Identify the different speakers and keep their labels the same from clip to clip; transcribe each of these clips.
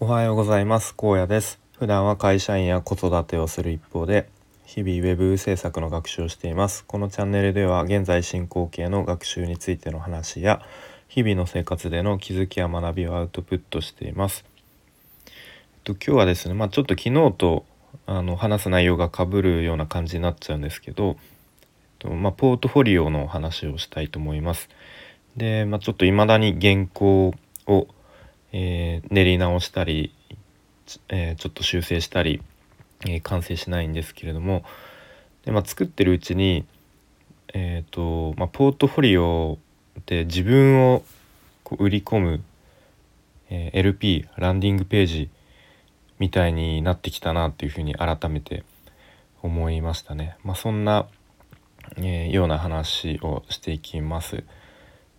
Speaker 1: おはようございます。高野です。普段は会社員や子育てをする一方で日々ウェブ制作の学習をしています。このチャンネルでは現在進行形の学習についての話や日々の生活での気づきや学びをアウトプットしています。えっと今日はですねまあちょっと昨日とあの話す内容がかぶるような感じになっちゃうんですけど、えっとまあ、ポートフォリオの話をしたいと思います。で、まあ、ちょっと未だに原稿をえー、練り直したり、えー、ちょっと修正したり、えー、完成しないんですけれどもで、まあ、作ってるうちに、えーとまあ、ポートフォリオで自分をこう売り込む、え LP ランディングページみたいになってきたなっていうふうに改めて思いましたね。まあ、そんな、えような話をしていきます。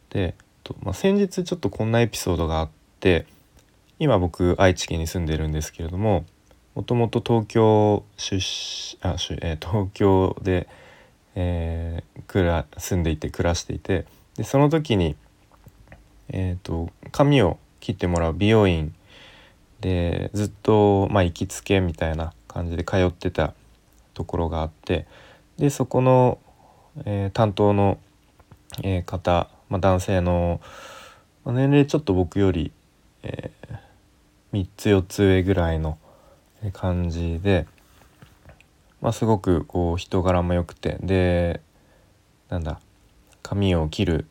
Speaker 1: で、とまあ、先日ちょっとこんなエピソードがあってって今僕愛知県に住んでるんですけれどももともと東京出あえー、東京で、えー、住んでいて暮らしていてでその時に、えーと、髪を切ってもらう美容院でずっと、まあ、行きつけみたいな感じで通ってたところがあってでそこの、えー、担当の、えー、方、まあ、男性の、まあ、年齢ちょっと僕よりえー、3つ4つ上ぐらいの感じで、まあ、すごくこう人柄も良くてでなんだ髪を切る、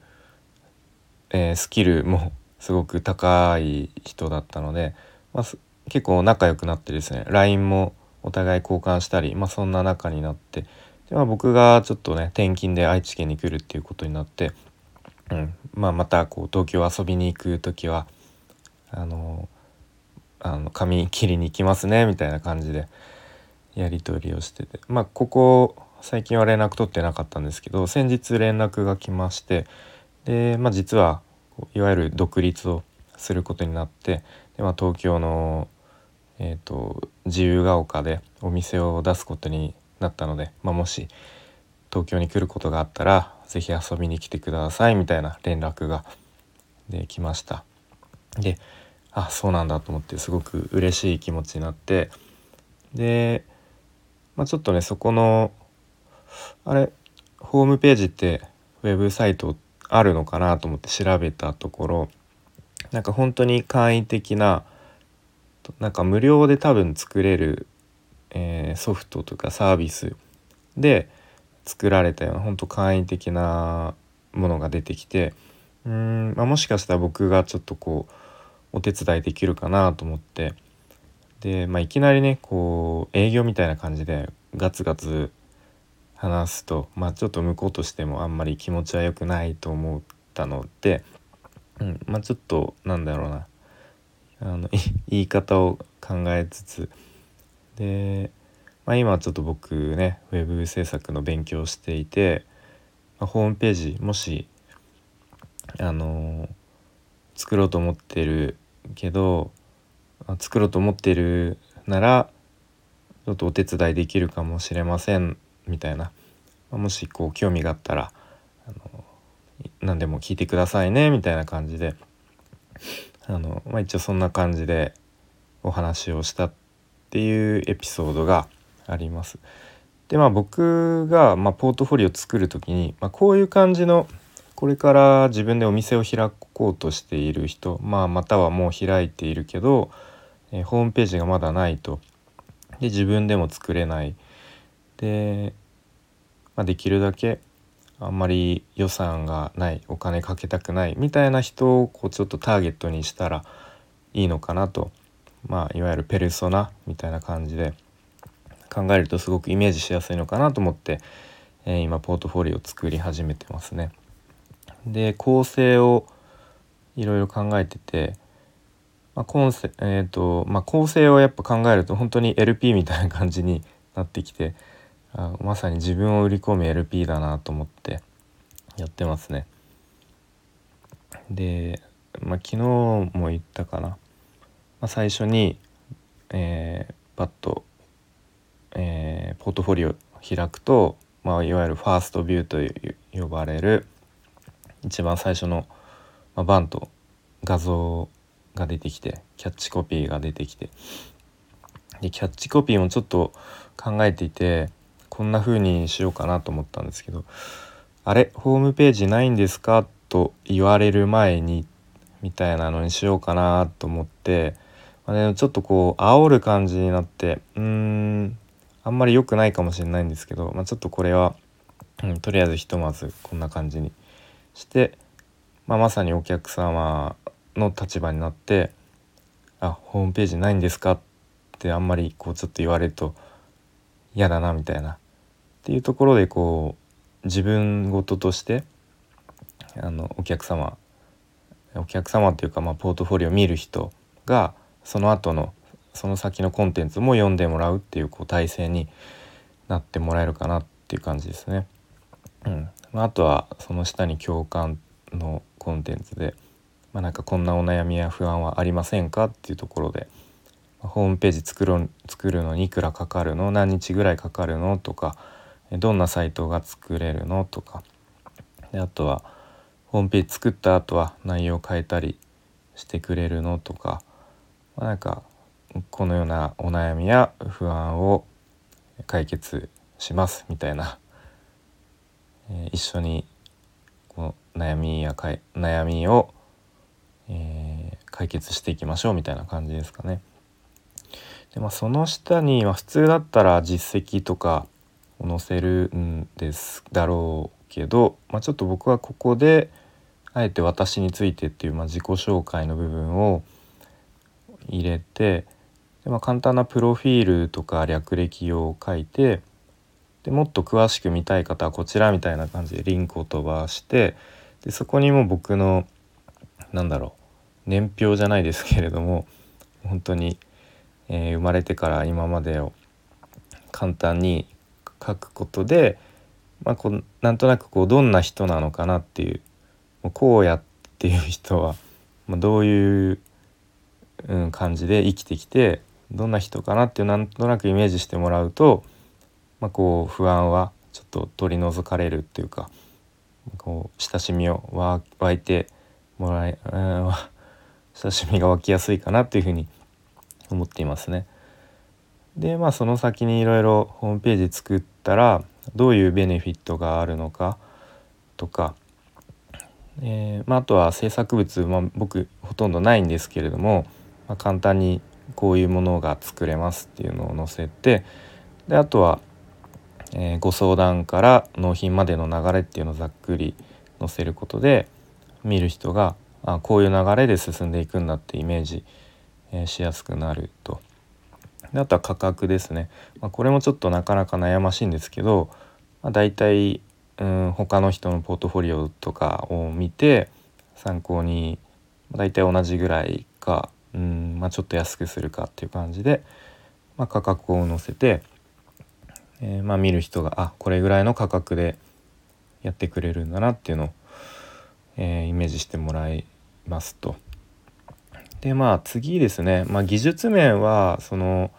Speaker 1: えー、スキルも すごく高い人だったので、まあ、結構仲良くなってですね LINE もお互い交換したり、まあ、そんな仲になってで、まあ、僕がちょっとね転勤で愛知県に来るっていうことになって、うんまあ、またこう東京遊びに行く時はあのあの髪切りに行きますねみたいな感じでやり取りをしててまあここ最近は連絡取ってなかったんですけど先日連絡が来ましてで、まあ、実はいわゆる独立をすることになってで、まあ、東京の、えーと、自由が丘でお店を出すことになったので、まあ、もし東京に来ることがあったら是非遊びに来てくださいみたいな連絡ができました。であそうなんだと思ってすごく嬉しい気持ちになって。で、まあ、ちょっとねそこのあれホームページってウェブサイトあるのかなと思って調べたところなんか本当に簡易的ななんか無料で多分作れる、えー、ソフトとかサービスで作られたような本当簡易的なものが出てきてうん、まあ、もしかしたら僕がちょっとこうお手伝いできるかなと思って。で、まあ、いきなりねこう営業みたいな感じでガツガツ話すと、まあ、ちょっと向こうとしてもあんまり気持ちは良くないと思ったので、うんまあ、ちょっとなんだろうな。あの言い方を考えつつ。で、まあ、今ちょっと僕ねウェブ制作の勉強をしていて、まあ、ホームページもしあの作ろうと思ってるけど作ろうと思ってるならちょっとお手伝いできるかもしれませんみたいなもしこう興味があったらあの何でも聞いてくださいねみたいな感じであの、まあ、一応そんな感じでお話をしたっていうエピソードがあります。でまあ僕が、まあ、ポートフォリオ作る時に、まあ、こういう感じのこれから自分でお店を開こうとしている人、まあ、またはもう開いているけど、え、ホームページがまだないと。で自分でも作れない。で、まあ、できるだけあんまり予算がないお金かけたくないみたいな人をこうちょっとターゲットにしたらいいのかなと、まあ、いわゆるペルソナみたいな感じで考えるとすごくイメージしやすいのかなと思って、えー、今ポートフォリオを作り始めてますね。で構成をいろいろ考えてて、まあ、コンセえーとまあ、構成をやっぱ考えると本当に LP みたいな感じになってきてあまさに自分を売り込む LP だなと思ってやってますね。で、まあ、昨日も言ったかな、まあ、最初に、えー、パッと、えー、ポートフォリオ開くと、まあ、いわゆるファーストビューと呼ばれる一番最初の、まあ、バンと画像が出てきてキャッチコピーが出てきてでキャッチコピーもちょっと考えていてこんな風にしようかなと思ったんですけど「あれホームページないんですか?」と言われる前にみたいなのにしようかなと思って、まあね、ちょっとこう煽る感じになってうーんあんまり良くないかもしれないんですけど、まあ、ちょっとこれは、うん、とりあえずひとまずこんな感じにして、まあ、まさにお客様の立場になって「あホームページないんですか?」ってあんまりこうちょっと言われると嫌だなみたいなっていうところでこう自分事としてあのお客様お客様っていうか、まあ、ポートフォリオを見る人がその後のその先のコンテンツも読んでもらうっていうこう体制になってもらえるかなっていう感じですね。うん。あとはその下に共感のコンテンツで、まあ、なんかこんなお悩みや不安はありませんかっていうところで、ホームページ作る作るのにいくらかかるの何日ぐらいかかるのとかどんなサイトが作れるのとか。であとはホームページ作った後は内容を変えたりしてくれるのとか、まあ、なんかこのようなお悩みや不安を解決しますみたいな、え、一緒にこの悩みやかい悩みを、え、解決していきましょうみたいな感じですかね。でまあその下に、は普通だったら実績とかを載せるんですだろうけど、まあ、ちょっと僕はここであえて私についてっていう、まあ、自己紹介の部分を入れてで、まあ、簡単なプロフィールとか略歴を書いてでもっと詳しく見たい方はこちらみたいな感じでリンクを飛ばしてでそこにも僕のなんだろう年表じゃないですけれども本当に、えー、生まれてから今までを簡単に書くことで、まあ、こうなんとなくこうどんな人なのかなっていう荒野っていう人は、まあ、どういう、うん、感じで生きてきてどんな人かなっていうなんとなくイメージしてもらうと、まあ、こう不安はちょっと取り除かれるっていうかこう親しみを湧いてもらえ、うん、親しみが湧きやすいかなっていうふうに思っていますね。でまあその先にいろいろホームページ作ったらどういうベネフィットがあるのかとか、えーまあ、あとは制作物、まあ、僕ほとんどないんですけれども、まあ、簡単にこういうものが作れますっていうのを載せてであとは、えー、ご相談から納品までの流れっていうのをざっくり載せることで見る人があこういう流れで進んでいくんだってイメージ、えー、しやすくなると。であとは価格ですね、まあ、これもちょっとなかなか悩ましいんですけど、まあ、大体うん他の人のポートフォリオとかを見て参考に大体同じぐらいかうん、まあ、ちょっと安くするかっていう感じで、まあ、価格を載せて、えー、まあ、見る人があこれぐらいの価格でやってくれるんだなっていうのを、えー、イメージしてもらいますと。でまあ次ですね、まあ、技術面はその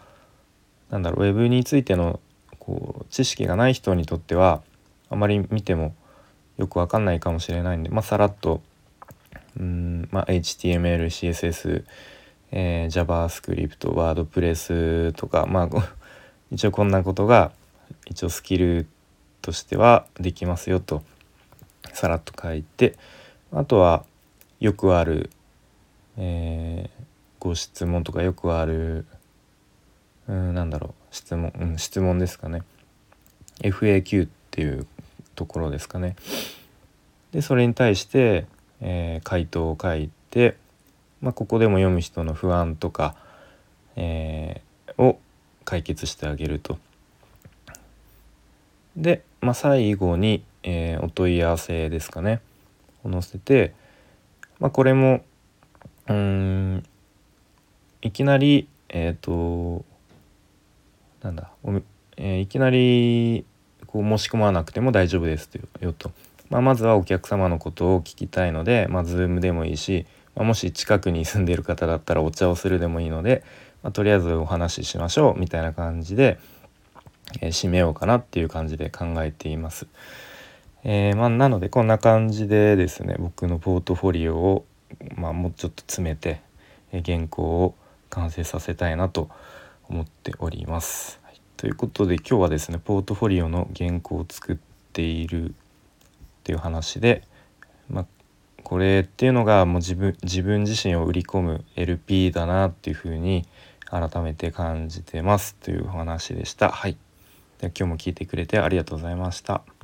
Speaker 1: なんだろうウェブについてのこう知識がない人にとってはあまり見てもよくわかんないかもしれないんで、まあ、さらっとうん、まあ、HTML、CSS、えー、JavaScript、WordPress とか、まあ、一応こんなことが一応スキルとしてはできますよとさらっと書いてあとはよくある、えー、ご質問とかよくあるうんなんだろう質問、うん、質問ですかね FAQ っていうところですかね。でそれに対して、えー、回答を書いて、まあ、ここでも読む人の不安とか、えー、を解決してあげると。で、まあ、最後に、えー、お問い合わせですかね。を載せて、まあ、これもうんいきなりえっ、となんだおえー、いきなりこう申し込まなくても大丈夫ですよと、まあ、まずはお客様のことを聞きたいので、まあ、Zoom でもいいし、まあ、もし近くに住んでいる方だったらお茶をするでもいいので、まあ、とりあえずお話ししましょうみたいな感じで、えー、締めようかなっていう感じで考えています。えー、まあ、なのでこんな感じでですね僕のポートフォリオを、まあ、もうちょっと詰めて、え原稿を完成させたいなと思っております。はい、ということで今日はですねポートフォリオの原稿を作っているっていう話で、まあ、これっていうのがもう自分自分自身を売り込む LP だなっていうふうに改めて感じてますというお話でした。はい。で今日も聞いてくれてありがとうございました。